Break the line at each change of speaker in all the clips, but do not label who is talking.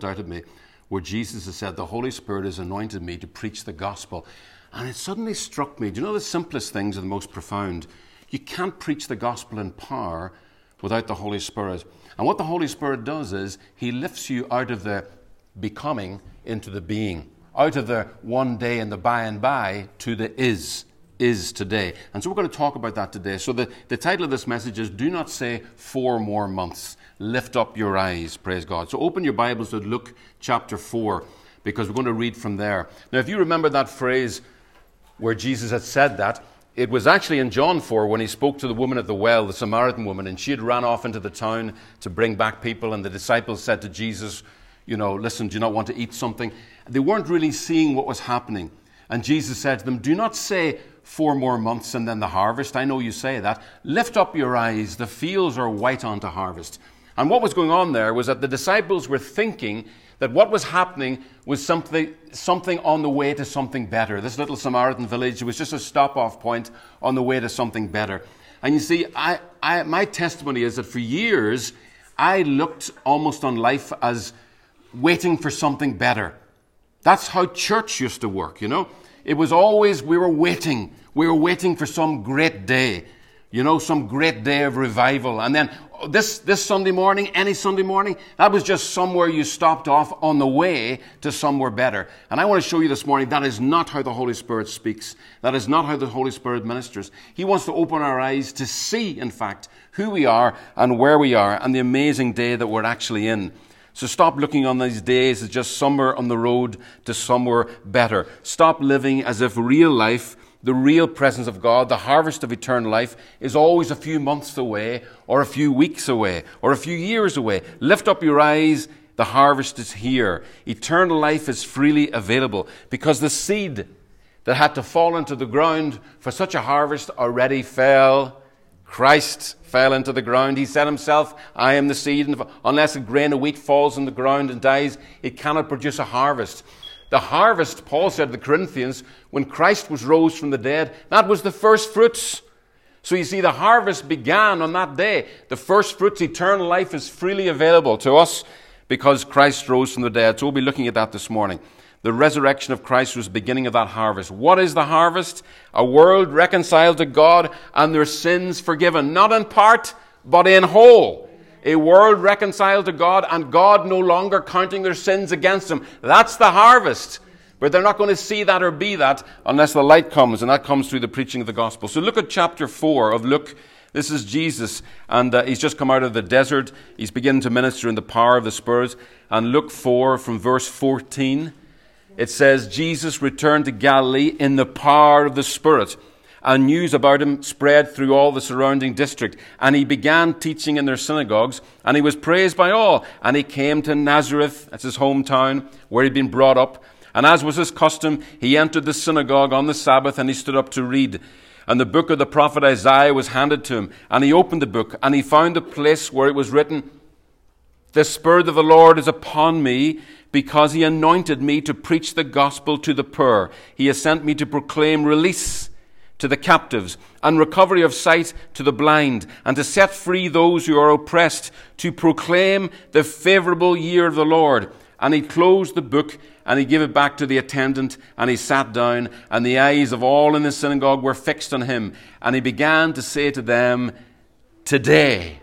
jumped out at me where Jesus has said, The Holy Spirit has anointed me to preach the gospel. And it suddenly struck me do you know the simplest things are the most profound? You can't preach the gospel in power without the Holy Spirit. And what the Holy Spirit does is He lifts you out of the becoming into the being, out of the one day and the by and by to the is is today. And so we're going to talk about that today. So the, the title of this message is Do Not Say Four More Months. Lift Up Your Eyes, praise God. So open your Bibles to Luke chapter 4, because we're going to read from there. Now, if you remember that phrase where Jesus had said that, it was actually in John 4 when he spoke to the woman at the well, the Samaritan woman, and she had ran off into the town to bring back people, and the disciples said to Jesus, You know, listen, do you not want to eat something? They weren't really seeing what was happening. And Jesus said to them, Do not say, four more months and then the harvest. I know you say that. Lift up your eyes. The fields are white unto harvest. And what was going on there was that the disciples were thinking that what was happening was something, something on the way to something better. This little Samaritan village was just a stop off point on the way to something better. And you see, I, I, my testimony is that for years, I looked almost on life as waiting for something better. That's how church used to work, you know? It was always, we were waiting. We were waiting for some great day, you know, some great day of revival. And then this, this Sunday morning, any Sunday morning, that was just somewhere you stopped off on the way to somewhere better. And I want to show you this morning that is not how the Holy Spirit speaks. That is not how the Holy Spirit ministers. He wants to open our eyes to see, in fact, who we are and where we are and the amazing day that we're actually in. So stop looking on these days as just somewhere on the road to somewhere better. Stop living as if real life, the real presence of God, the harvest of eternal life, is always a few months away, or a few weeks away, or a few years away. Lift up your eyes. The harvest is here. Eternal life is freely available because the seed that had to fall into the ground for such a harvest already fell Christ fell into the ground. He said himself, I am the seed, and unless a grain of wheat falls in the ground and dies, it cannot produce a harvest. The harvest, Paul said to the Corinthians, when Christ was rose from the dead, that was the first fruits. So you see, the harvest began on that day. The first fruits, eternal life, is freely available to us because Christ rose from the dead. So we'll be looking at that this morning. The resurrection of Christ was the beginning of that harvest. What is the harvest? A world reconciled to God and their sins forgiven, not in part, but in whole. A world reconciled to God and God no longer counting their sins against them. That's the harvest. But they're not going to see that or be that unless the light comes, and that comes through the preaching of the gospel. So look at chapter 4 of Luke. This is Jesus, and uh, he's just come out of the desert. He's beginning to minister in the power of the Spirit. And Luke 4 from verse 14 it says Jesus returned to Galilee in the power of the Spirit, and news about him spread through all the surrounding district. And he began teaching in their synagogues, and he was praised by all. And he came to Nazareth, that's his hometown, where he'd been brought up. And as was his custom, he entered the synagogue on the Sabbath, and he stood up to read. And the book of the prophet Isaiah was handed to him. And he opened the book, and he found the place where it was written, The Spirit of the Lord is upon me because he anointed me to preach the gospel to the poor. He has sent me to proclaim release to the captives and recovery of sight to the blind and to set free those who are oppressed, to proclaim the favorable year of the Lord. And he closed the book and he gave it back to the attendant and he sat down and the eyes of all in the synagogue were fixed on him. And he began to say to them, Today,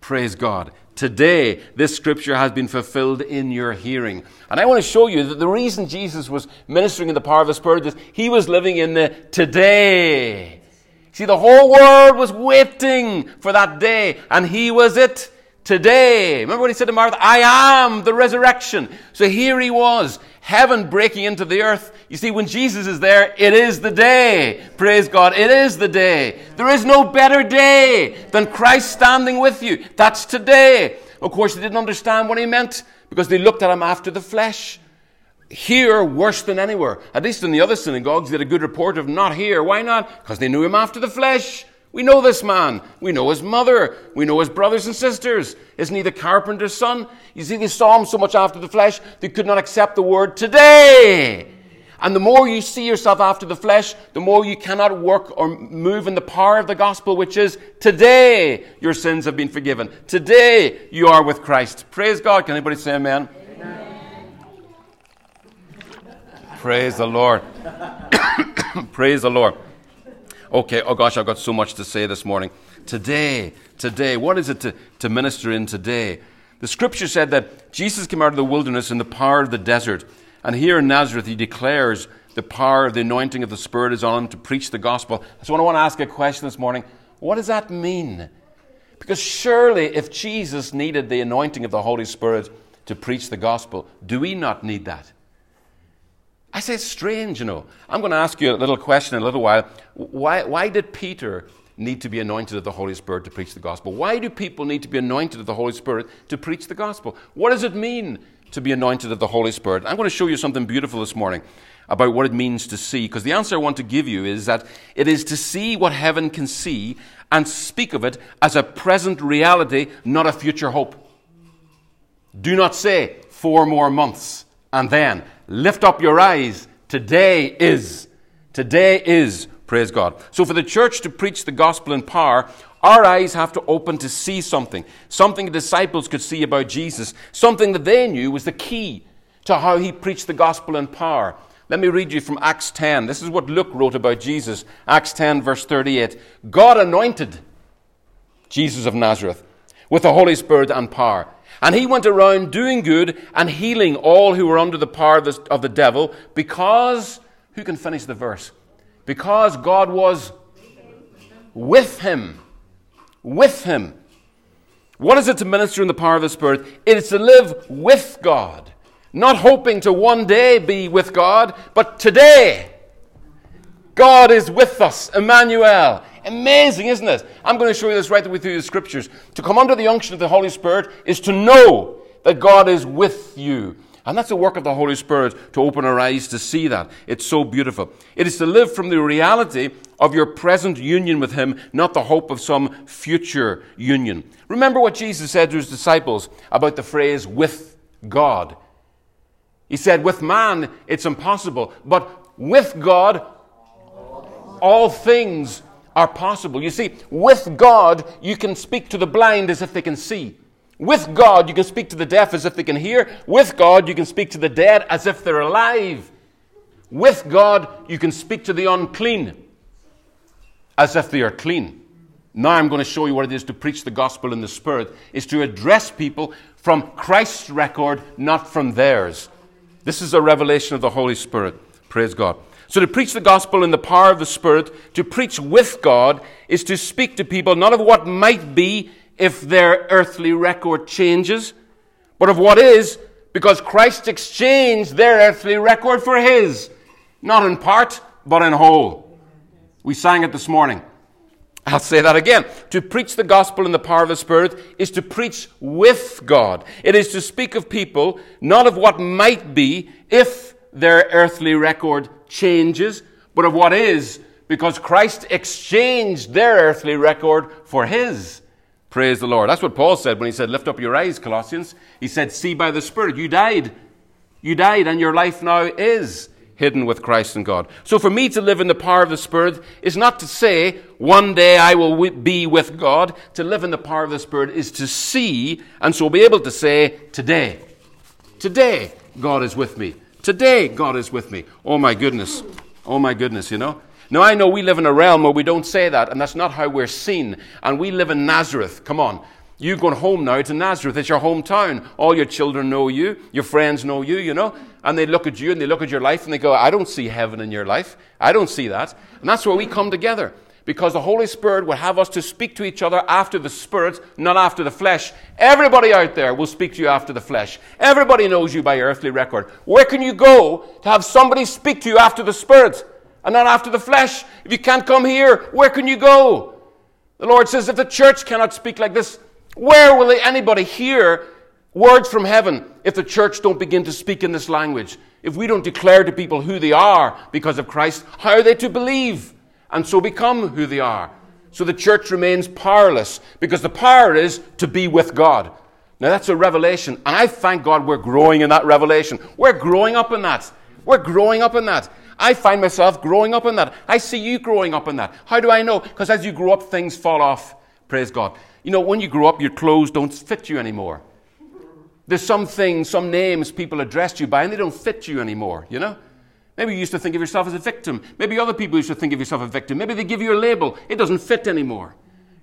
praise God, Today, this scripture has been fulfilled in your hearing. And I want to show you that the reason Jesus was ministering in the power of the Spirit is he was living in the today. See, the whole world was waiting for that day, and he was it today. Remember when he said to Martha, I am the resurrection. So here he was, heaven breaking into the earth. You see, when Jesus is there, it is the day. Praise God, it is the day. There is no better day than Christ standing with you. That's today. Of course, they didn't understand what he meant because they looked at him after the flesh. Here, worse than anywhere. At least in the other synagogues, they had a good report of not here. Why not? Because they knew him after the flesh. We know this man. We know his mother. We know his brothers and sisters. Isn't he the carpenter's son? You see, they saw him so much after the flesh, they could not accept the word today. And the more you see yourself after the flesh, the more you cannot work or move in the power of the gospel, which is today your sins have been forgiven. Today you are with Christ. Praise God. Can anybody say amen? amen. Praise the Lord. Praise the Lord. Okay, oh gosh, I've got so much to say this morning. Today, today, what is it to, to minister in today? The scripture said that Jesus came out of the wilderness in the power of the desert. And here in Nazareth, he declares the power of the anointing of the Spirit is on him to preach the gospel. So I want to ask a question this morning. What does that mean? Because surely, if Jesus needed the anointing of the Holy Spirit to preach the gospel, do we not need that? I say it's strange, you know. I'm going to ask you a little question in a little while. Why, why did Peter need to be anointed of the Holy Spirit to preach the gospel? Why do people need to be anointed of the Holy Spirit to preach the gospel? What does it mean to be anointed of the Holy Spirit. I'm going to show you something beautiful this morning about what it means to see, because the answer I want to give you is that it is to see what heaven can see and speak of it as a present reality, not a future hope. Do not say four more months and then lift up your eyes. Today is. Today is. Praise God. So, for the church to preach the gospel in power, our eyes have to open to see something, something the disciples could see about Jesus, something that they knew was the key to how he preached the gospel in power. Let me read you from Acts 10. This is what Luke wrote about Jesus. Acts 10, verse 38. God anointed Jesus of Nazareth with the Holy Spirit and power. And he went around doing good and healing all who were under the power of the, of the devil because, who can finish the verse? Because God was with him with Him. What is it to minister in the power of the Spirit? It is to live with God, not hoping to one day be with God, but today. God is with us, Emmanuel. Amazing, isn't it? I'm going to show you this right through the scriptures. To come under the unction of the Holy Spirit is to know that God is with you. And that's the work of the Holy Spirit to open our eyes to see that. It's so beautiful. It is to live from the reality of your present union with Him, not the hope of some future union. Remember what Jesus said to His disciples about the phrase with God. He said, with man, it's impossible, but with God, all things are possible. You see, with God, you can speak to the blind as if they can see. With God, you can speak to the deaf as if they can hear. With God, you can speak to the dead as if they're alive. With God, you can speak to the unclean as if they are clean. Now I'm going to show you what it is to preach the gospel in the Spirit, is to address people from Christ's record, not from theirs. This is a revelation of the Holy Spirit. Praise God. So to preach the gospel in the power of the Spirit, to preach with God, is to speak to people not of what might be if their earthly record changes, but of what is, because Christ exchanged their earthly record for his, not in part, but in whole. We sang it this morning. I'll say that again. To preach the gospel in the power of the Spirit is to preach with God. It is to speak of people, not of what might be if their earthly record changes, but of what is, because Christ exchanged their earthly record for His. Praise the Lord. That's what Paul said when he said, Lift up your eyes, Colossians. He said, See by the Spirit. You died. You died, and your life now is hidden with Christ and God. So for me to live in the power of the Spirit is not to say, one day I will be with God. To live in the power of the Spirit is to see, and so be able to say, today, today, God is with me. Today, God is with me. Oh my goodness. Oh my goodness, you know? Now I know we live in a realm where we don't say that, and that's not how we're seen. And we live in Nazareth. Come on. You've gone home now to Nazareth. It's your hometown. All your children know you. Your friends know you, you know. And they look at you and they look at your life and they go, I don't see heaven in your life. I don't see that. And that's where we come together. Because the Holy Spirit will have us to speak to each other after the Spirit, not after the flesh. Everybody out there will speak to you after the flesh. Everybody knows you by your earthly record. Where can you go to have somebody speak to you after the Spirit and not after the flesh? If you can't come here, where can you go? The Lord says, if the church cannot speak like this, where will anybody hear words from heaven if the church don't begin to speak in this language? If we don't declare to people who they are because of Christ, how are they to believe and so become who they are? So the church remains powerless because the power is to be with God. Now that's a revelation, and I thank God we're growing in that revelation. We're growing up in that. We're growing up in that. I find myself growing up in that. I see you growing up in that. How do I know? Because as you grow up, things fall off. Praise God. You know, when you grow up, your clothes don't fit you anymore. There's some things, some names people address you by, and they don't fit you anymore, you know? Maybe you used to think of yourself as a victim. Maybe other people used to think of yourself as a victim. Maybe they give you a label. It doesn't fit anymore.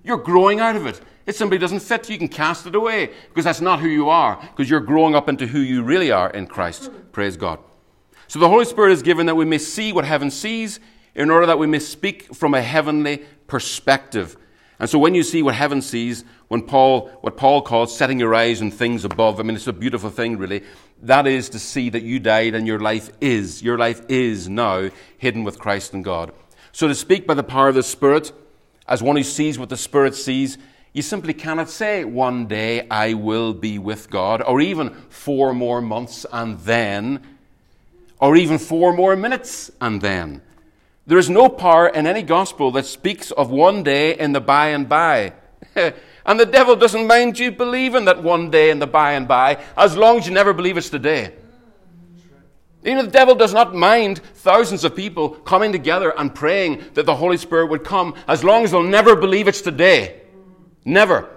You're growing out of it. It simply doesn't fit, you can cast it away because that's not who you are, because you're growing up into who you really are in Christ. Praise God. So the Holy Spirit is given that we may see what heaven sees in order that we may speak from a heavenly perspective. And so when you see what heaven sees, when Paul, what Paul calls setting your eyes on things above, I mean, it's a beautiful thing, really. That is to see that you died and your life is, your life is now hidden with Christ and God. So to speak by the power of the Spirit, as one who sees what the Spirit sees, you simply cannot say, one day I will be with God, or even four more months and then, or even four more minutes and then. There is no power in any gospel that speaks of one day in the by and by. and the devil doesn't mind you believing that one day in the by and by, as long as you never believe it's today. You know, the devil does not mind thousands of people coming together and praying that the Holy Spirit would come, as long as they'll never believe it's today. Never.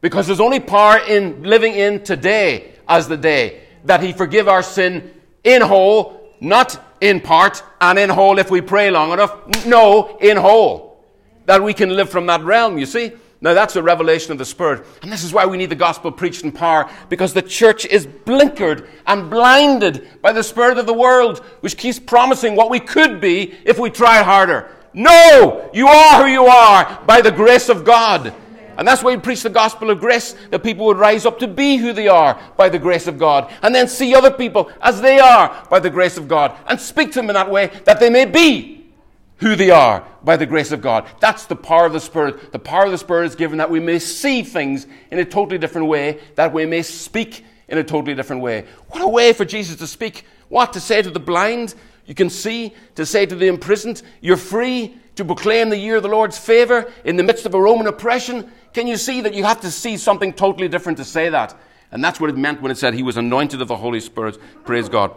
Because there's only power in living in today as the day that He forgive our sin in whole, not in part and in whole if we pray long enough. No, in whole. That we can live from that realm, you see? Now that's a revelation of the Spirit. And this is why we need the gospel preached in power, because the church is blinkered and blinded by the Spirit of the world, which keeps promising what we could be if we tried harder. No! You are who you are by the grace of God. And that's why we preach the gospel of grace, that people would rise up to be who they are by the grace of God, and then see other people as they are by the grace of God, and speak to them in that way that they may be who they are by the grace of God. That's the power of the Spirit. The power of the Spirit is given that we may see things in a totally different way, that we may speak in a totally different way. What a way for Jesus to speak. What? To say to the blind, you can see, to say to the imprisoned, you're free, to proclaim the year of the Lord's favor in the midst of a Roman oppression. Can you see that you have to see something totally different to say that? And that's what it meant when it said he was anointed of the Holy Spirit. Praise God.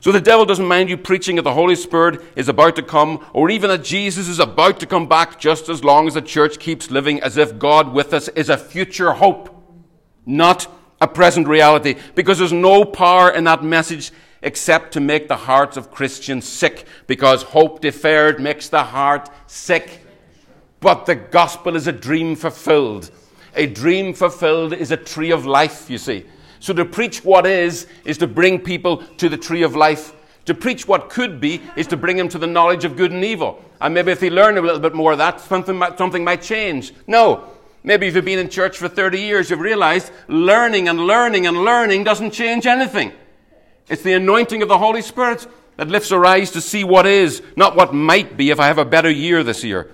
So the devil doesn't mind you preaching that the Holy Spirit is about to come, or even that Jesus is about to come back, just as long as the church keeps living as if God with us is a future hope, not a present reality, because there's no power in that message except to make the hearts of Christians sick, because hope deferred makes the heart sick. But the gospel is a dream fulfilled. A dream fulfilled is a tree of life, you see. So to preach what is, is to bring people to the tree of life. To preach what could be is to bring them to the knowledge of good and evil. And maybe if they learn a little bit more of that, something might, something might change. No. Maybe if you've been in church for 30 years, you've realized learning and learning and learning doesn't change anything. It's the anointing of the Holy Spirit that lifts our eyes to see what is, not what might be if I have a better year this year.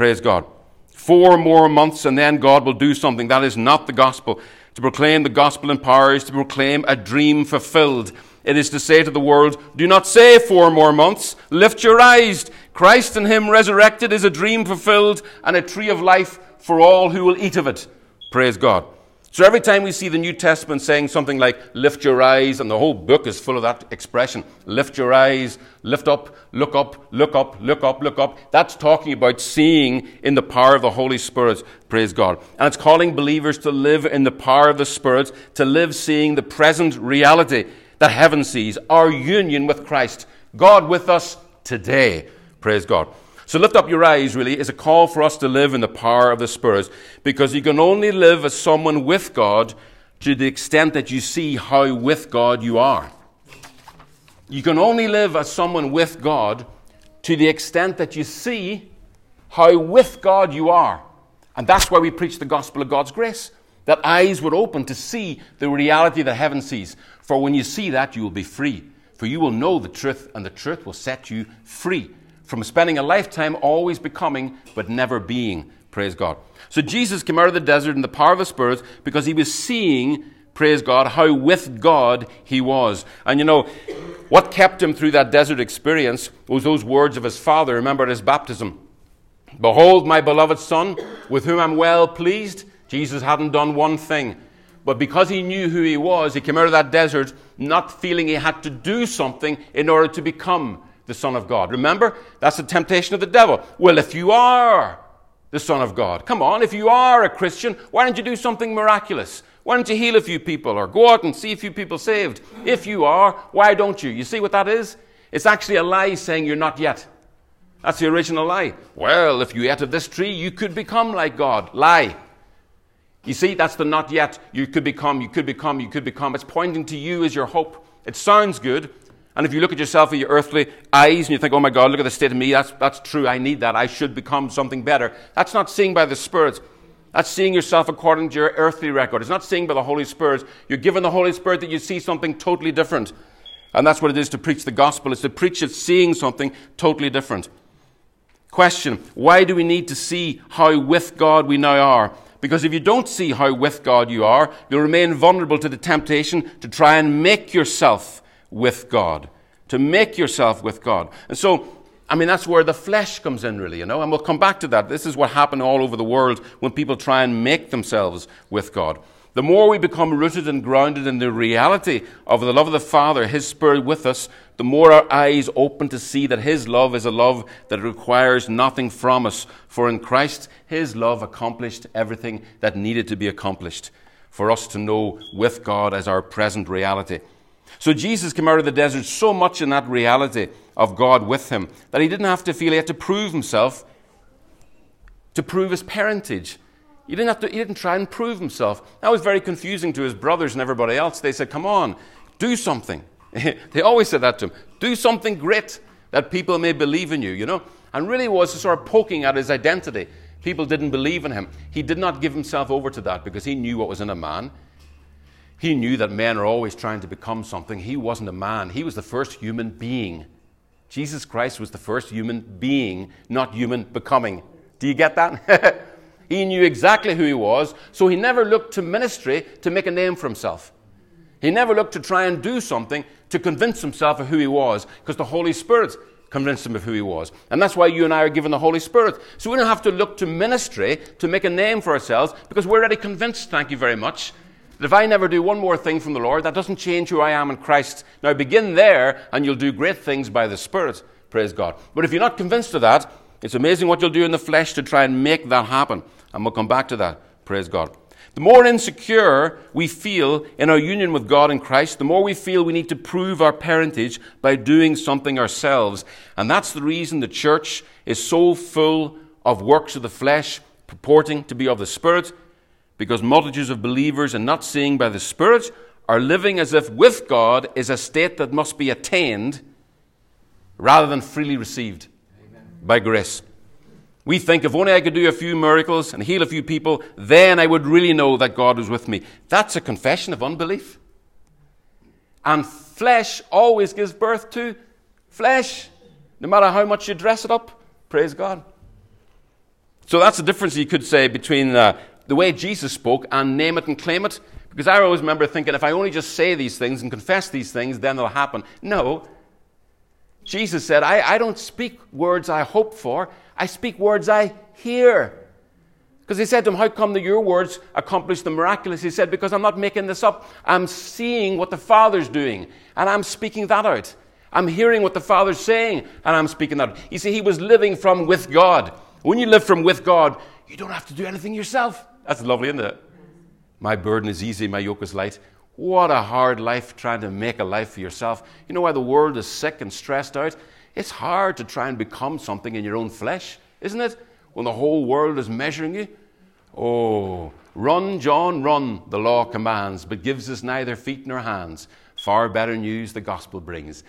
Praise God. Four more months and then God will do something. That is not the gospel. To proclaim the gospel in power is to proclaim a dream fulfilled. It is to say to the world, do not say four more months. Lift your eyes. Christ and Him resurrected is a dream fulfilled and a tree of life for all who will eat of it. Praise God. So every time we see the New Testament saying something like, lift your eyes, and the whole book is full of that expression, lift your eyes, lift up, look up, look up, look up, look up, that's talking about seeing in the power of the Holy Spirit, praise God. And it's calling believers to live in the power of the Spirit, to live seeing the present reality that heaven sees, our union with Christ, God with us today, praise God. So lift up your eyes, really, is a call for us to live in the power of the Spirit because you can only live as someone with God to the extent that you see how with God you are. You can only live as someone with God to the extent that you see how with God you are. And that's why we preach the gospel of God's grace. That eyes would open to see the reality that heaven sees. For when you see that, you will be free. For you will know the truth, and the truth will set you free from spending a lifetime always becoming but never being. Praise God. So Jesus came out of the desert in the power of the Spirit because he was seeing, praise God, how with God he was. And you know, what kept him through that desert experience was those words of his father, remember at his baptism. Behold, my beloved Son, with whom I'm well pleased. Jesus hadn't done one thing. But because he knew who he was, he came out of that desert not feeling he had to do something in order to become the Son of God. Remember, that's the temptation of the devil. Well, if you are the Son of God, come on, if you are a Christian, why don't you do something miraculous? Why don't you heal a few people or go out and see a few people saved? If you are, why don't you? You see what that is? It's actually a lie saying you're not yet. That's the original lie. Well, if you ate of this tree, you could become like God. Lie. You see, that's the not yet. You could become, you could become, you could become. It's pointing to you as your hope. It sounds good. And if you look at yourself with your earthly eyes and you think, oh my God, look at the state of me, that's, that's true, I need that, I should become something better. That's not seeing by the Spirit. That's seeing yourself according to your earthly record. It's not seeing by the Holy Spirit. You're given the Holy Spirit that you see something totally different. And that's what it is to preach the gospel. It's to preach it seeing something totally different. Question Why do we need to see how with God we now are? Because if you don't see how with God you are, you'll remain vulnerable to the temptation to try and make yourself with God. To make yourself with God. And so, I mean, that's where the flesh comes in, really, you know, and we'll come back to that. This is what happened all over the world when people try and make themselves with God. The more we become rooted and grounded in the reality of the love of the Father, His Spirit with us, the more our eyes open to see that His love is a love that requires nothing from us. For in Christ, His love accomplished everything that needed to be accomplished for us to know with God as our present reality. So Jesus came out of the desert so much in that reality of God with Him that He didn't have to feel He had to prove Himself to prove His parentage. He didn't, have to, he didn't try and prove himself. That was very confusing to his brothers and everybody else. They said, Come on, do something. they always said that to him. Do something great that people may believe in you, you know? And really was sort of poking at his identity. People didn't believe in him. He did not give himself over to that because he knew what was in a man. He knew that men are always trying to become something. He wasn't a man, he was the first human being. Jesus Christ was the first human being, not human becoming. Do you get that? He knew exactly who he was, so he never looked to ministry to make a name for himself. He never looked to try and do something to convince himself of who he was, because the Holy Spirit convinced him of who he was. And that's why you and I are given the Holy Spirit. So we don't have to look to ministry to make a name for ourselves, because we're already convinced, thank you very much, that if I never do one more thing from the Lord, that doesn't change who I am in Christ. Now begin there, and you'll do great things by the Spirit. Praise God. But if you're not convinced of that, it's amazing what you'll do in the flesh to try and make that happen. And we'll come back to that. Praise God. The more insecure we feel in our union with God in Christ, the more we feel we need to prove our parentage by doing something ourselves. And that's the reason the church is so full of works of the flesh purporting to be of the Spirit, because multitudes of believers and not seeing by the Spirit are living as if with God is a state that must be attained rather than freely received Amen. by grace. We think if only I could do a few miracles and heal a few people, then I would really know that God was with me. That's a confession of unbelief. And flesh always gives birth to flesh, no matter how much you dress it up. Praise God. So that's the difference you could say between uh, the way Jesus spoke and name it and claim it. Because I always remember thinking if I only just say these things and confess these things, then they'll happen. No. Jesus said, I, I don't speak words I hope for, I speak words I hear. Because he said to him, How come that your words accomplish the miraculous? He said, Because I'm not making this up. I'm seeing what the Father's doing, and I'm speaking that out. I'm hearing what the Father's saying, and I'm speaking that out. You see, he was living from with God. When you live from with God, you don't have to do anything yourself. That's lovely, isn't it? My burden is easy, my yoke is light. What a hard life trying to make a life for yourself. You know why the world is sick and stressed out? It's hard to try and become something in your own flesh, isn't it? When the whole world is measuring you. Oh, run, John, run, the law commands, but gives us neither feet nor hands. Far better news the gospel brings.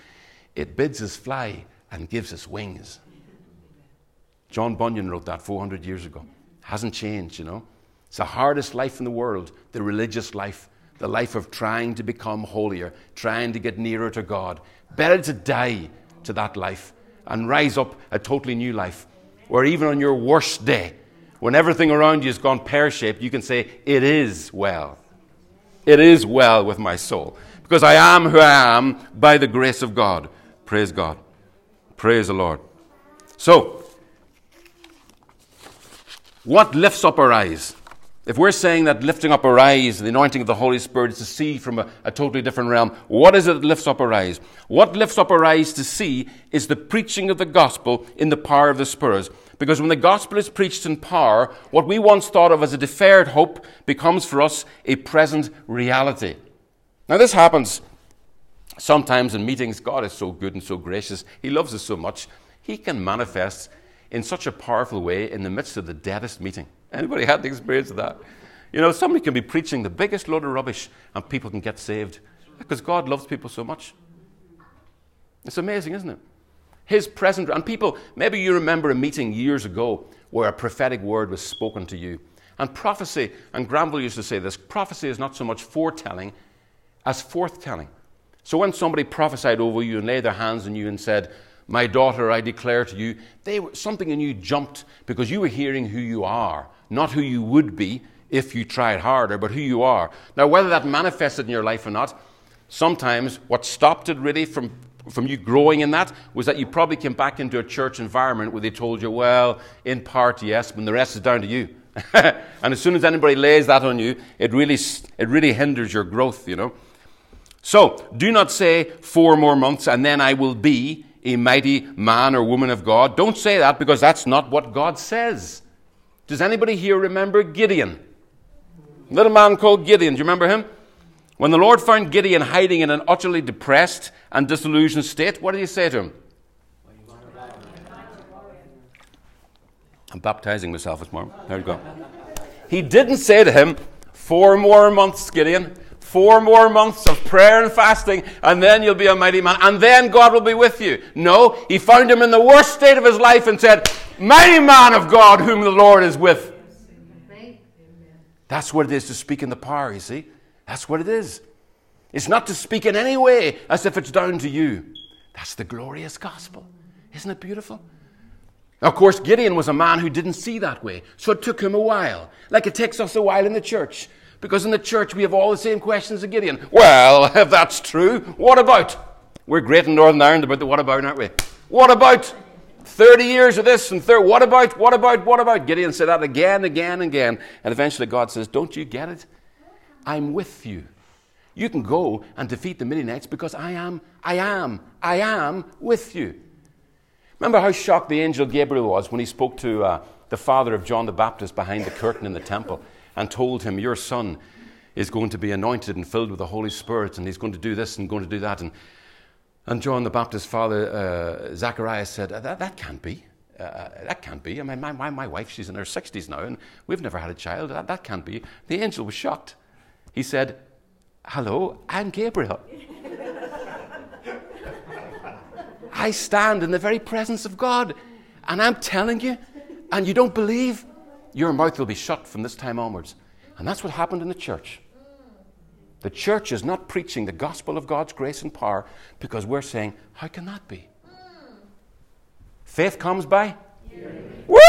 It bids us fly and gives us wings. John Bunyan wrote that 400 years ago. Hasn't changed, you know. It's the hardest life in the world, the religious life, the life of trying to become holier, trying to get nearer to God. Better to die to that life and rise up a totally new life where even on your worst day, when everything around you has gone pear shaped, you can say, It is well. It is well with my soul. Because I am who I am by the grace of God. Praise God. Praise the Lord. So, what lifts up our eyes? If we're saying that lifting up our eyes, the anointing of the Holy Spirit is to see from a, a, totally different realm, what is it that lifts up our eyes? What lifts up our eyes to see is the preaching of the gospel in the power of the Spirit. Because when the gospel is preached in power, what we once thought of as a deferred hope becomes for us a present reality. Now, this happens sometimes in meetings. God is so good and so gracious. He loves us so much. He can manifest in such a powerful way in the midst of the deadest meeting. Anybody had the experience of that? You know, somebody can be preaching the biggest load of rubbish and people can get saved because God loves people so much. It's amazing, isn't it? His present, and people, maybe you remember a meeting years ago where a prophetic word was spoken to you. And prophecy, and Granville used to say this prophecy is not so much foretelling as forthtelling. So when somebody prophesied over you and laid their hands on you and said, My daughter, I declare to you, they something in you jumped because you were hearing who you are not who you would be if you tried harder, but who you are. Now, whether that manifested in your life or not, sometimes what stopped it really from, from you growing in that was that you probably came back into a church environment where they told you, well, in part, yes, but the rest is down to you. and as soon as anybody lays that on you, it really, it really hinders your growth, you know. So, do not say four more months and then I will be a mighty man or woman of God. Don't say that because that's not what God says. Does anybody here remember Gideon? Little man called Gideon. Do you remember him? When the Lord found Gideon hiding in an utterly depressed and disillusioned state, what did he say to him? I'm baptizing myself this morning. There you go. He didn't say to him, Four more months, Gideon. Four more months of prayer and fasting, and then you'll be a mighty man, and then God will be with you. No, he found him in the worst state of his life and said, Mighty man of God, whom the Lord is with. That's what it is to speak in the power, you see. That's what it is. It's not to speak in any way as if it's down to you. That's the glorious gospel. Isn't it beautiful? Of course, Gideon was a man who didn't see that way, so it took him a while, like it takes us a while in the church. Because in the church we have all the same questions as Gideon. Well, if that's true, what about? We're great in Northern Ireland about the what about, aren't we? What about? 30 years of this and 30, what about, what about, what about? Gideon said that again, again, and again. And eventually God says, Don't you get it? I'm with you. You can go and defeat the Midianites because I am, I am, I am with you. Remember how shocked the angel Gabriel was when he spoke to uh, the father of John the Baptist behind the curtain in the temple and told him, Your son is going to be anointed and filled with the Holy Spirit, and he's going to do this and going to do that. And and John the Baptist's father, uh, Zacharias, said, that, that can't be. Uh, that can't be. I mean, my, my, my wife, she's in her 60s now, and we've never had a child. That, that can't be. The angel was shocked. He said, Hello, I'm Gabriel. I stand in the very presence of God, and I'm telling you, and you don't believe, your mouth will be shut from this time onwards. And that's what happened in the church. The church is not preaching the gospel of God's grace and power because we're saying, How can that be? Faith comes by. Woo!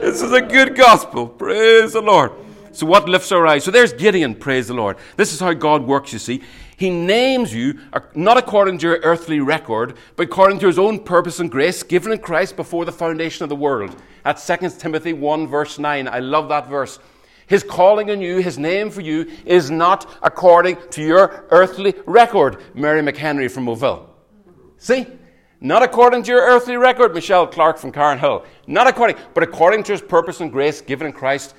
This is a good gospel. Praise the Lord. So, what lifts our eyes? So, there's Gideon, praise the Lord. This is how God works, you see. He names you uh, not according to your earthly record, but according to his own purpose and grace given in Christ before the foundation of the world. That's 2 Timothy 1, verse 9. I love that verse. His calling on you, his name for you, is not according to your earthly record. Mary McHenry from Moville. See? Not according to your earthly record, Michelle Clark from Carnhill. Not according, but according to his purpose and grace given in Christ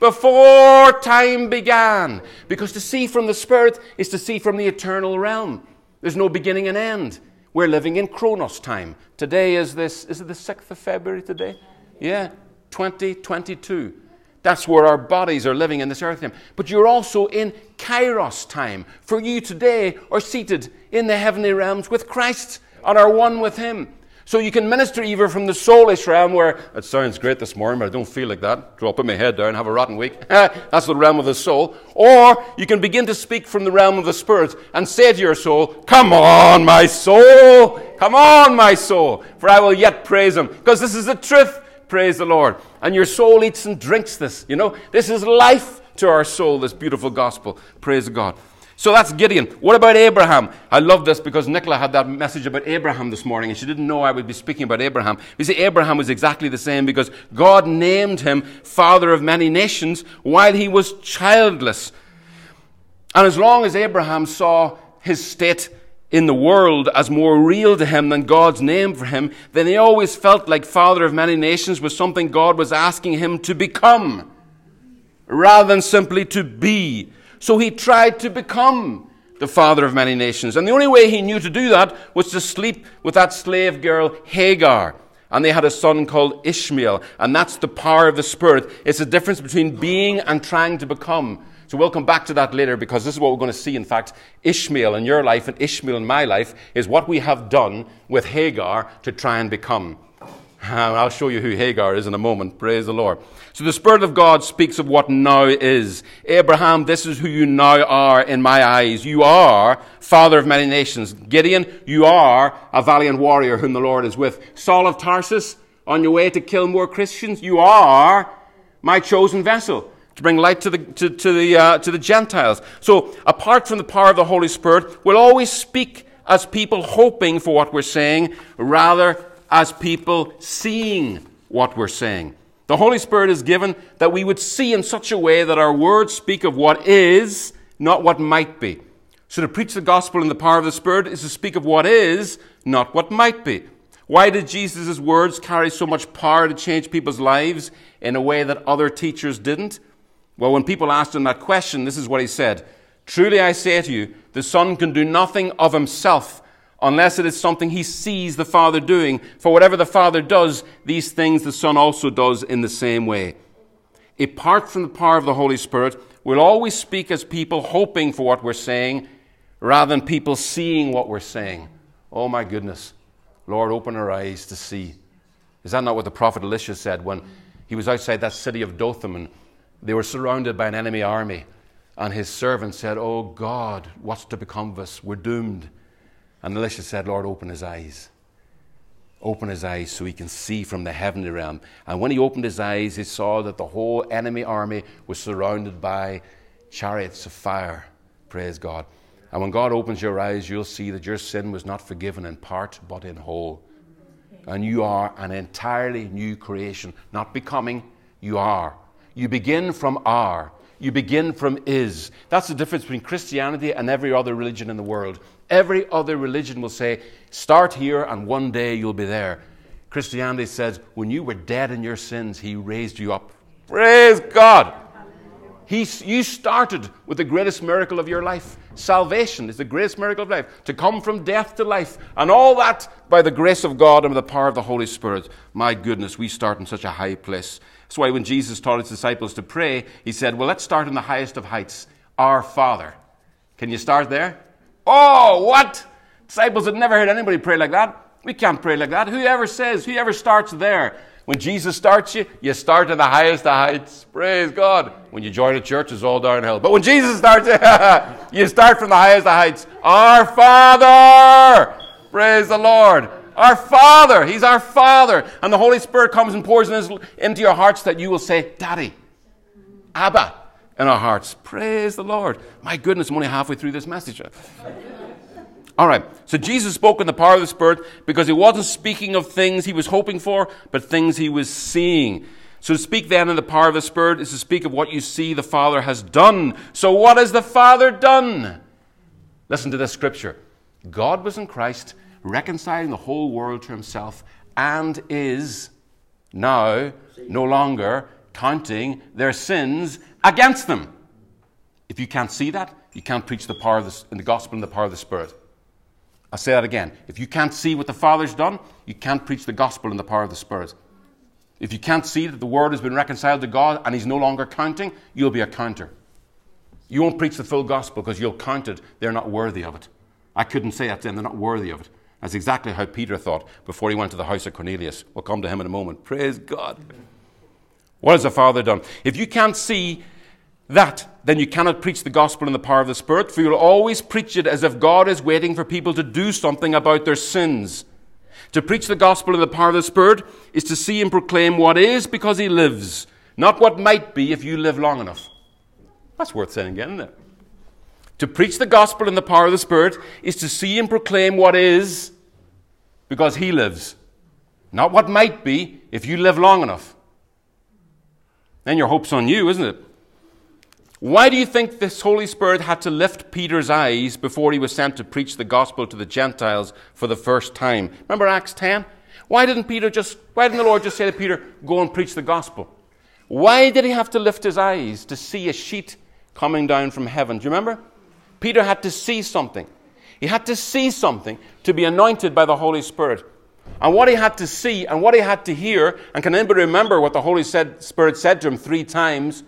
before time began. Because to see from the Spirit is to see from the eternal realm. There's no beginning and end. We're living in Chronos time. Today is this, is it the 6th of February today? Yeah, 2022. That's where our bodies are living in this earth time. But you're also in kairos time. For you today are seated in the heavenly realms with Christ and are one with Him. So you can minister either from the soulish realm where it sounds great this morning, but I don't feel like that. Dropping my head down, have a rotten week. That's the realm of the soul. Or you can begin to speak from the realm of the spirit and say to your soul, Come on, my soul! Come on, my soul! For I will yet praise him. Because this is the truth. Praise the Lord. And your soul eats and drinks this. You know, this is life to our soul, this beautiful gospel. Praise God. So that's Gideon. What about Abraham? I love this because Nicola had that message about Abraham this morning, and she didn't know I would be speaking about Abraham. You see, Abraham was exactly the same because God named him father of many nations while he was childless. And as long as Abraham saw his state in the world as more real to him than God's name for him, then he always felt like father of many nations was something God was asking him to become rather than simply to be. So he tried to become the father of many nations. And the only way he knew to do that was to sleep with that slave girl, Hagar. And they had a son called Ishmael. And that's the power of the Spirit. It's the difference between being and trying to become. So we'll come back to that later because this is what we're going to see. In fact, Ishmael in your life and Ishmael in my life is what we have done with Hagar to try and become. And I'll show you who Hagar is in a moment. Praise the Lord. So the Spirit of God speaks of what now is. Abraham, this is who you now are in my eyes. You are father of many nations. Gideon, you are a valiant warrior whom the Lord is with. Saul of Tarsus, on your way to kill more Christians, you are my chosen vessel to bring light to the, to, to the, uh, to the Gentiles. So, apart from the power of the Holy Spirit, we'll always speak as people hoping for what we're saying rather as people seeing what we're saying. The Holy Spirit is given that we would see in such a way that our words speak of what is, not what might be. So, to preach the gospel in the power of the Spirit is to speak of what is, not what might be. Why did Jesus' words carry so much power to change people's lives in a way that other teachers didn't? Well, when people asked him that question, this is what he said Truly I say to you, the Son can do nothing of himself unless it is something he sees the Father doing. For whatever the Father does, these things the Son also does in the same way. Apart from the power of the Holy Spirit, we'll always speak as people hoping for what we're saying rather than people seeing what we're saying. Oh my goodness. Lord, open our eyes to see. Is that not what the prophet Elisha said when he was outside that city of Dothan and they were surrounded by an enemy army. And his servant said, Oh God, what's to become of us? We're doomed. And Elisha said, Lord, open his eyes. Open his eyes so he can see from the heavenly realm. And when he opened his eyes, he saw that the whole enemy army was surrounded by chariots of fire. Praise God. And when God opens your eyes, you'll see that your sin was not forgiven in part, but in whole. And you are an entirely new creation. Not becoming, you are. You begin from are. You begin from is. That's the difference between Christianity and every other religion in the world. Every other religion will say, start here and one day you'll be there. Christianity says, when you were dead in your sins, He raised you up. Praise God! He, you started with the greatest miracle of your life. Salvation is the greatest miracle of life. To come from death to life. And all that by the grace of God and the power of the Holy Spirit. My goodness, we start in such a high place. That's why when Jesus taught his disciples to pray, he said, Well, let's start in the highest of heights, our Father. Can you start there? Oh, what? Disciples had never heard anybody pray like that. We can't pray like that. Whoever says, whoever starts there. When Jesus starts you, you start in the highest of heights. Praise God. When you join a church, it's all downhill. But when Jesus starts you, you start from the highest of heights. Our Father! Praise the Lord. Our Father. He's our Father. And the Holy Spirit comes and pours into your hearts that you will say, Daddy, Abba, in our hearts. Praise the Lord. My goodness, I'm only halfway through this message. All right. So Jesus spoke in the power of the Spirit because he wasn't speaking of things he was hoping for, but things he was seeing. So to speak then in the power of the Spirit is to speak of what you see the Father has done. So what has the Father done? Listen to this scripture. God was in Christ reconciling the whole world to himself, and is now no longer counting their sins against them. If you can't see that, you can't preach the power of the, in the gospel and the power of the Spirit. I'll say that again. If you can't see what the Father's done, you can't preach the gospel and the power of the Spirit. If you can't see that the Word has been reconciled to God and He's no longer counting, you'll be a counter. You won't preach the full gospel because you'll count it. They're not worthy of it. I couldn't say that to them. They're not worthy of it. That's exactly how Peter thought before he went to the house of Cornelius. We'll come to him in a moment. Praise God. What has the Father done? If you can't see that, then you cannot preach the gospel in the power of the Spirit, for you'll always preach it as if God is waiting for people to do something about their sins. To preach the gospel in the power of the Spirit is to see and proclaim what is because He lives, not what might be if you live long enough. That's worth saying again, isn't it? To preach the gospel in the power of the Spirit is to see and proclaim what is because He lives, not what might be if you live long enough. Then your hope's on you, isn't it? Why do you think this Holy Spirit had to lift Peter's eyes before he was sent to preach the gospel to the Gentiles for the first time? Remember Acts 10? Why didn't Peter just, why didn't the Lord just say to Peter, go and preach the gospel? Why did he have to lift his eyes to see a sheet coming down from heaven? Do you remember? Peter had to see something. He had to see something to be anointed by the Holy Spirit. And what he had to see and what he had to hear, and can anybody remember what the Holy Spirit said to him three times?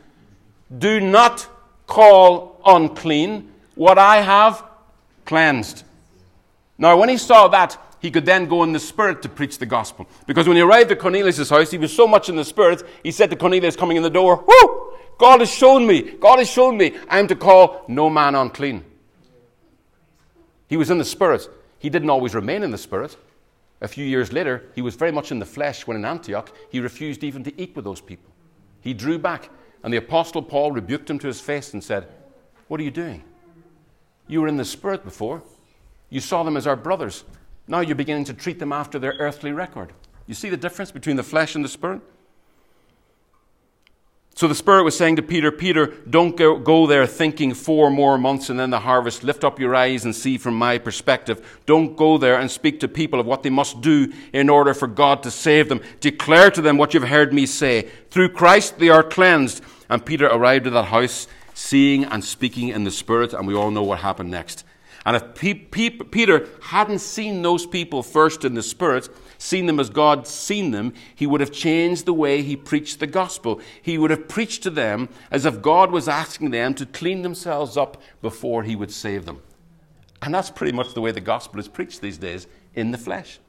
Do not call unclean what I have cleansed. Now, when he saw that, he could then go in the Spirit to preach the gospel. Because when he arrived at Cornelius' house, he was so much in the Spirit, he said to Cornelius coming in the door, Whoo! God has shown me, God has shown me, I am to call no man unclean. He was in the Spirit. He didn't always remain in the Spirit. A few years later, he was very much in the flesh when in Antioch he refused even to eat with those people. He drew back, and the Apostle Paul rebuked him to his face and said, What are you doing? You were in the Spirit before. You saw them as our brothers. Now you're beginning to treat them after their earthly record. You see the difference between the flesh and the spirit? So the Spirit was saying to Peter, Peter, don't go, go, there thinking four more months and then the harvest. Lift up your eyes and see from my perspective. Don't go there and speak to people of what they must do in order for God to save them. Declare to them what you've heard me say. Through Christ they are cleansed. And Peter arrived at that house, seeing and speaking in the Spirit, and we all know what happened next. And if Peter hadn't seen those people first in the Spirit, seen them as God seen them, he would have changed the way he preached the gospel. He would have preached to them as if God was asking them to clean themselves up before he would save them. And that's pretty much the way the gospel is preached these days in the flesh.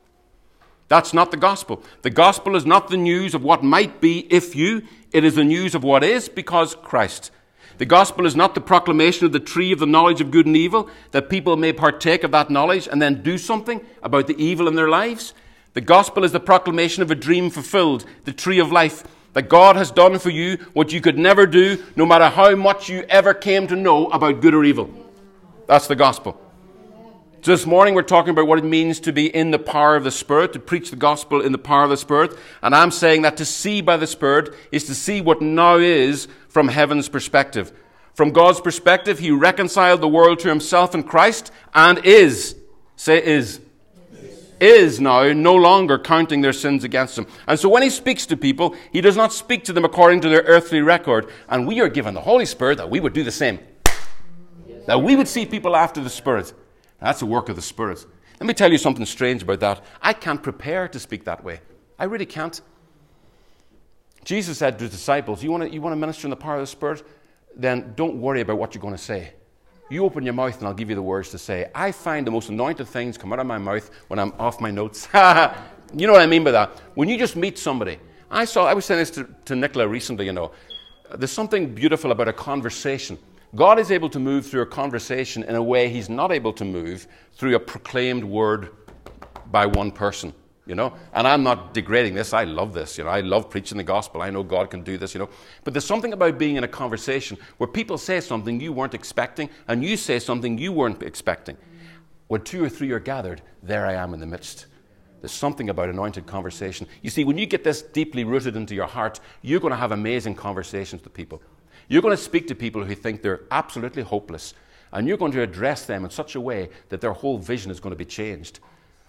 That's not the gospel. The gospel is not the news of what might be if you, it is the news of what is because Christ. The gospel is not the proclamation of the tree of the knowledge of good and evil, that people may partake of that knowledge and then do something about the evil in their lives. The gospel is the proclamation of a dream fulfilled, the tree of life, that God has done for you what you could never do, no matter how much you ever came to know about good or evil. That's the gospel. So this morning we're talking about what it means to be in the power of the Spirit, to preach the gospel in the power of the Spirit. And I'm saying that to see by the Spirit is to see what now is from heaven's perspective. From God's perspective, He reconciled the world to Himself in Christ and is, say is, is now no longer counting their sins against them. And so when he speaks to people, he does not speak to them according to their earthly record. And we are given the Holy Spirit that we would do the same. That we would see people after the Spirit. That's the work of the Spirit. Let me tell you something strange about that. I can't prepare to speak that way. I really can't. Jesus said to his disciples, you want to, you want to minister in the power of the Spirit? Then don't worry about what you're going to say. You open your mouth and I'll give you the words to say. I find the most anointed things come out of my mouth when I'm off my notes. you know what I mean by that? When you just meet somebody. I saw, I was saying this to, to Nicola recently, you know. There's something beautiful about a conversation. God is able to move through a conversation in a way he's not able to move through a proclaimed word by one person, you know. And I'm not degrading this. I love this, you know. I love preaching the gospel. I know God can do this, you know. But there's something about being in a conversation where people say something you weren't expecting and you say something you weren't expecting. When two or three are gathered, there I am in the midst. There's something about anointed conversation. You see, when you get this deeply rooted into your heart, you're going to have amazing conversations with people. You're going to speak to people who think they're absolutely hopeless, and you're going to address them in such a way that their whole vision is going to be changed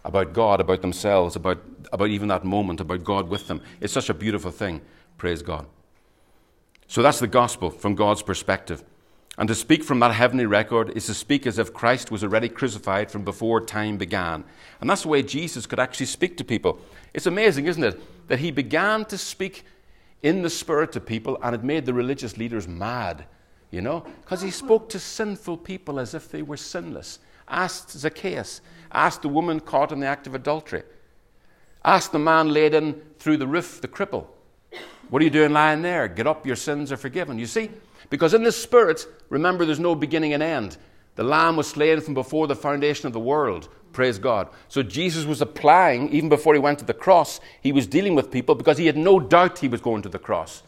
about God, about themselves, about, about even that moment, about God with them. It's such a beautiful thing. Praise God. So that's the gospel from God's perspective. And to speak from that heavenly record is to speak as if Christ was already crucified from before time began. And that's the way Jesus could actually speak to people. It's amazing, isn't it? That he began to speak in the Spirit to people, and it made the religious leaders mad, you know, because he spoke to sinful people as if they were sinless. Asked Zacchaeus, asked the woman caught in the act of adultery, Ask the man laid in through the roof, the cripple, What are you doing lying there? Get up, your sins are forgiven. You see? Because in the Spirit, remember, there's no beginning and end. The Lamb was slain from before the foundation of the world. Praise God. So Jesus was applying, even before he went to the cross, he was dealing with people because he had no doubt he was going to the cross.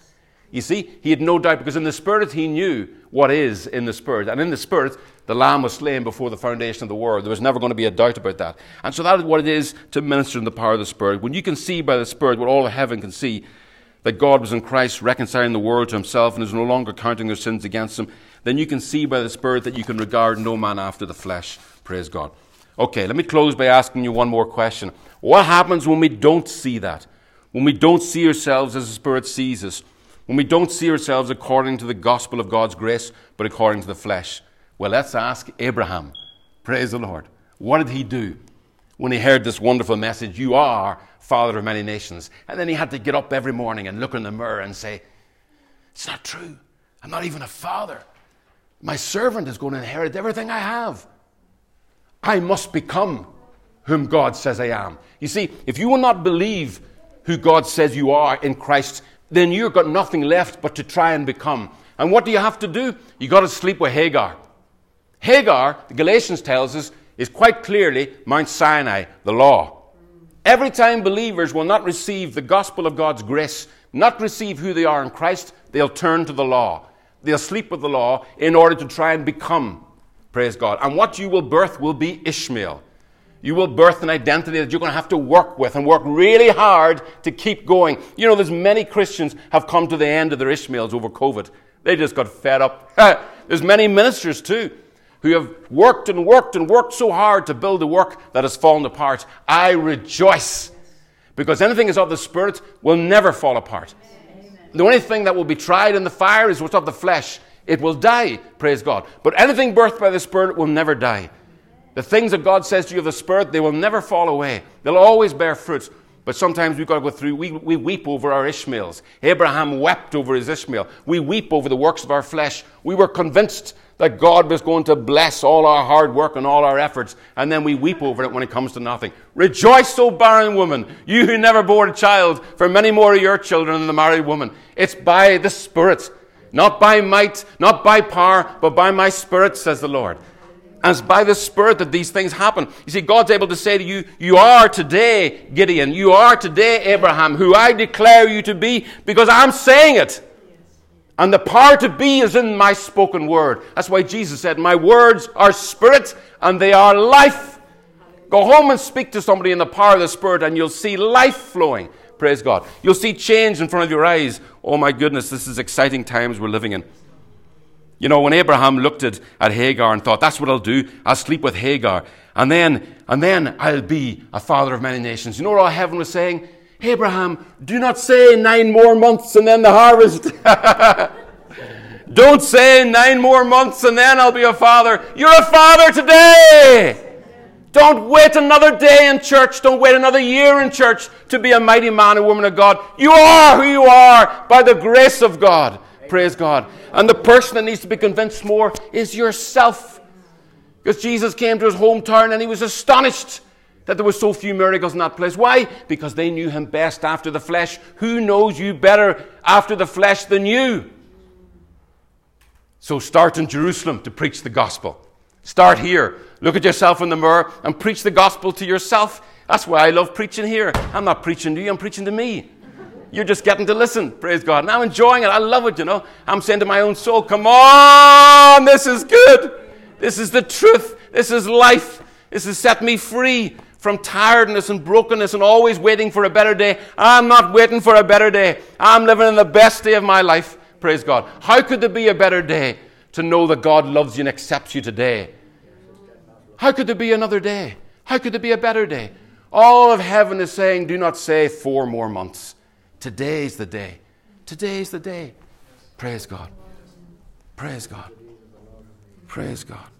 You see, he had no doubt because in the Spirit he knew what is in the Spirit. And in the Spirit, the Lamb was slain before the foundation of the world. There was never going to be a doubt about that. And so that is what it is to minister in the power of the Spirit. When you can see by the Spirit what all of heaven can see, that God was in Christ reconciling the world to himself and is no longer counting their sins against them, then you can see by the Spirit that you can regard no man after the flesh. Praise God. Okay, let me close by asking you one more question. What happens when we don't see that? When we don't see ourselves as the Spirit sees us? When we don't see ourselves according to the gospel of God's grace, but according to the flesh? Well, let's ask Abraham. Praise the Lord. What did he do when he heard this wonderful message? You are father of many nations. And then he had to get up every morning and look in the mirror and say, It's not true. I'm not even a father. My servant is going to inherit everything I have. I must become whom God says I am. You see, if you will not believe who God says you are in Christ, then you've got nothing left but to try and become. And what do you have to do? You've got to sleep with Hagar. Hagar, the Galatians tells us, is quite clearly Mount Sinai, the law. Every time believers will not receive the gospel of God's grace, not receive who they are in Christ, they'll turn to the law. They'll sleep with the law in order to try and become. Praise God. And what you will birth will be Ishmael. You will birth an identity that you're going to have to work with and work really hard to keep going. You know, there's many Christians have come to the end of their Ishmaels over COVID. They just got fed up. there's many ministers too who have worked and worked and worked so hard to build a work that has fallen apart. I rejoice because anything is of the Spirit will never fall apart. Amen. The only thing that will be tried in the fire is what's of the flesh. It will die, praise God. But anything birthed by the Spirit will never die. The things that God says to you of the Spirit, they will never fall away. They'll always bear fruit. But sometimes we've got to go through, we, we weep over our Ishmaels. Abraham wept over his Ishmael. We weep over the works of our flesh. We were convinced that God was going to bless all our hard work and all our efforts, and then we weep over it when it comes to nothing. Rejoice, O barren woman, you who never bore a child, for many more are your children than the married woman. It's by the Spirit, not by might, not by power, but by my Spirit, says the Lord. It's by the Spirit that these things happen. You see, God's able to say to you, You are today Gideon, you are today Abraham, who I declare you to be, because I'm saying it. And the power to be is in my spoken word. That's why Jesus said, My words are spirit and they are life. Go home and speak to somebody in the power of the Spirit, and you'll see life flowing. Praise God. You'll see change in front of your eyes. Oh my goodness, this is exciting times we're living in. You know, when Abraham looked at, at Hagar and thought, that's what I'll do, I'll sleep with Hagar. And then, and then I'll be a father of many nations. You know what all heaven was saying? Abraham, do not say nine more months and then the harvest. Don't say nine more months and then I'll be a father. You're a father today. Don't wait another day in church. Don't wait another year in church to be a mighty man or woman of God. You are who you are by the grace of God. Praise God. And the person that needs to be convinced more is yourself. Because Jesus came to his hometown and he was astonished that there were so few miracles in that place. Why? Because they knew him best after the flesh. Who knows you better after the flesh than you? So start in Jerusalem to preach the gospel. Start here. Look at yourself in the mirror and preach the gospel to yourself. That's why I love preaching here. I'm not preaching to you, I'm preaching to me. You're just getting to listen, praise God. And I'm enjoying it. I love it, you know. I'm saying to my own soul, come on, this is good. This is the truth. This is life. This has set me free from tiredness and brokenness and always waiting for a better day. I'm not waiting for a better day. I'm living in the best day of my life. Praise God. How could there be a better day to know that God loves you and accepts you today? How could there be another day? How could there be a better day? All of heaven is saying, do not say four more months. Today's the day. Today's the day. Praise God. Praise God. Praise God.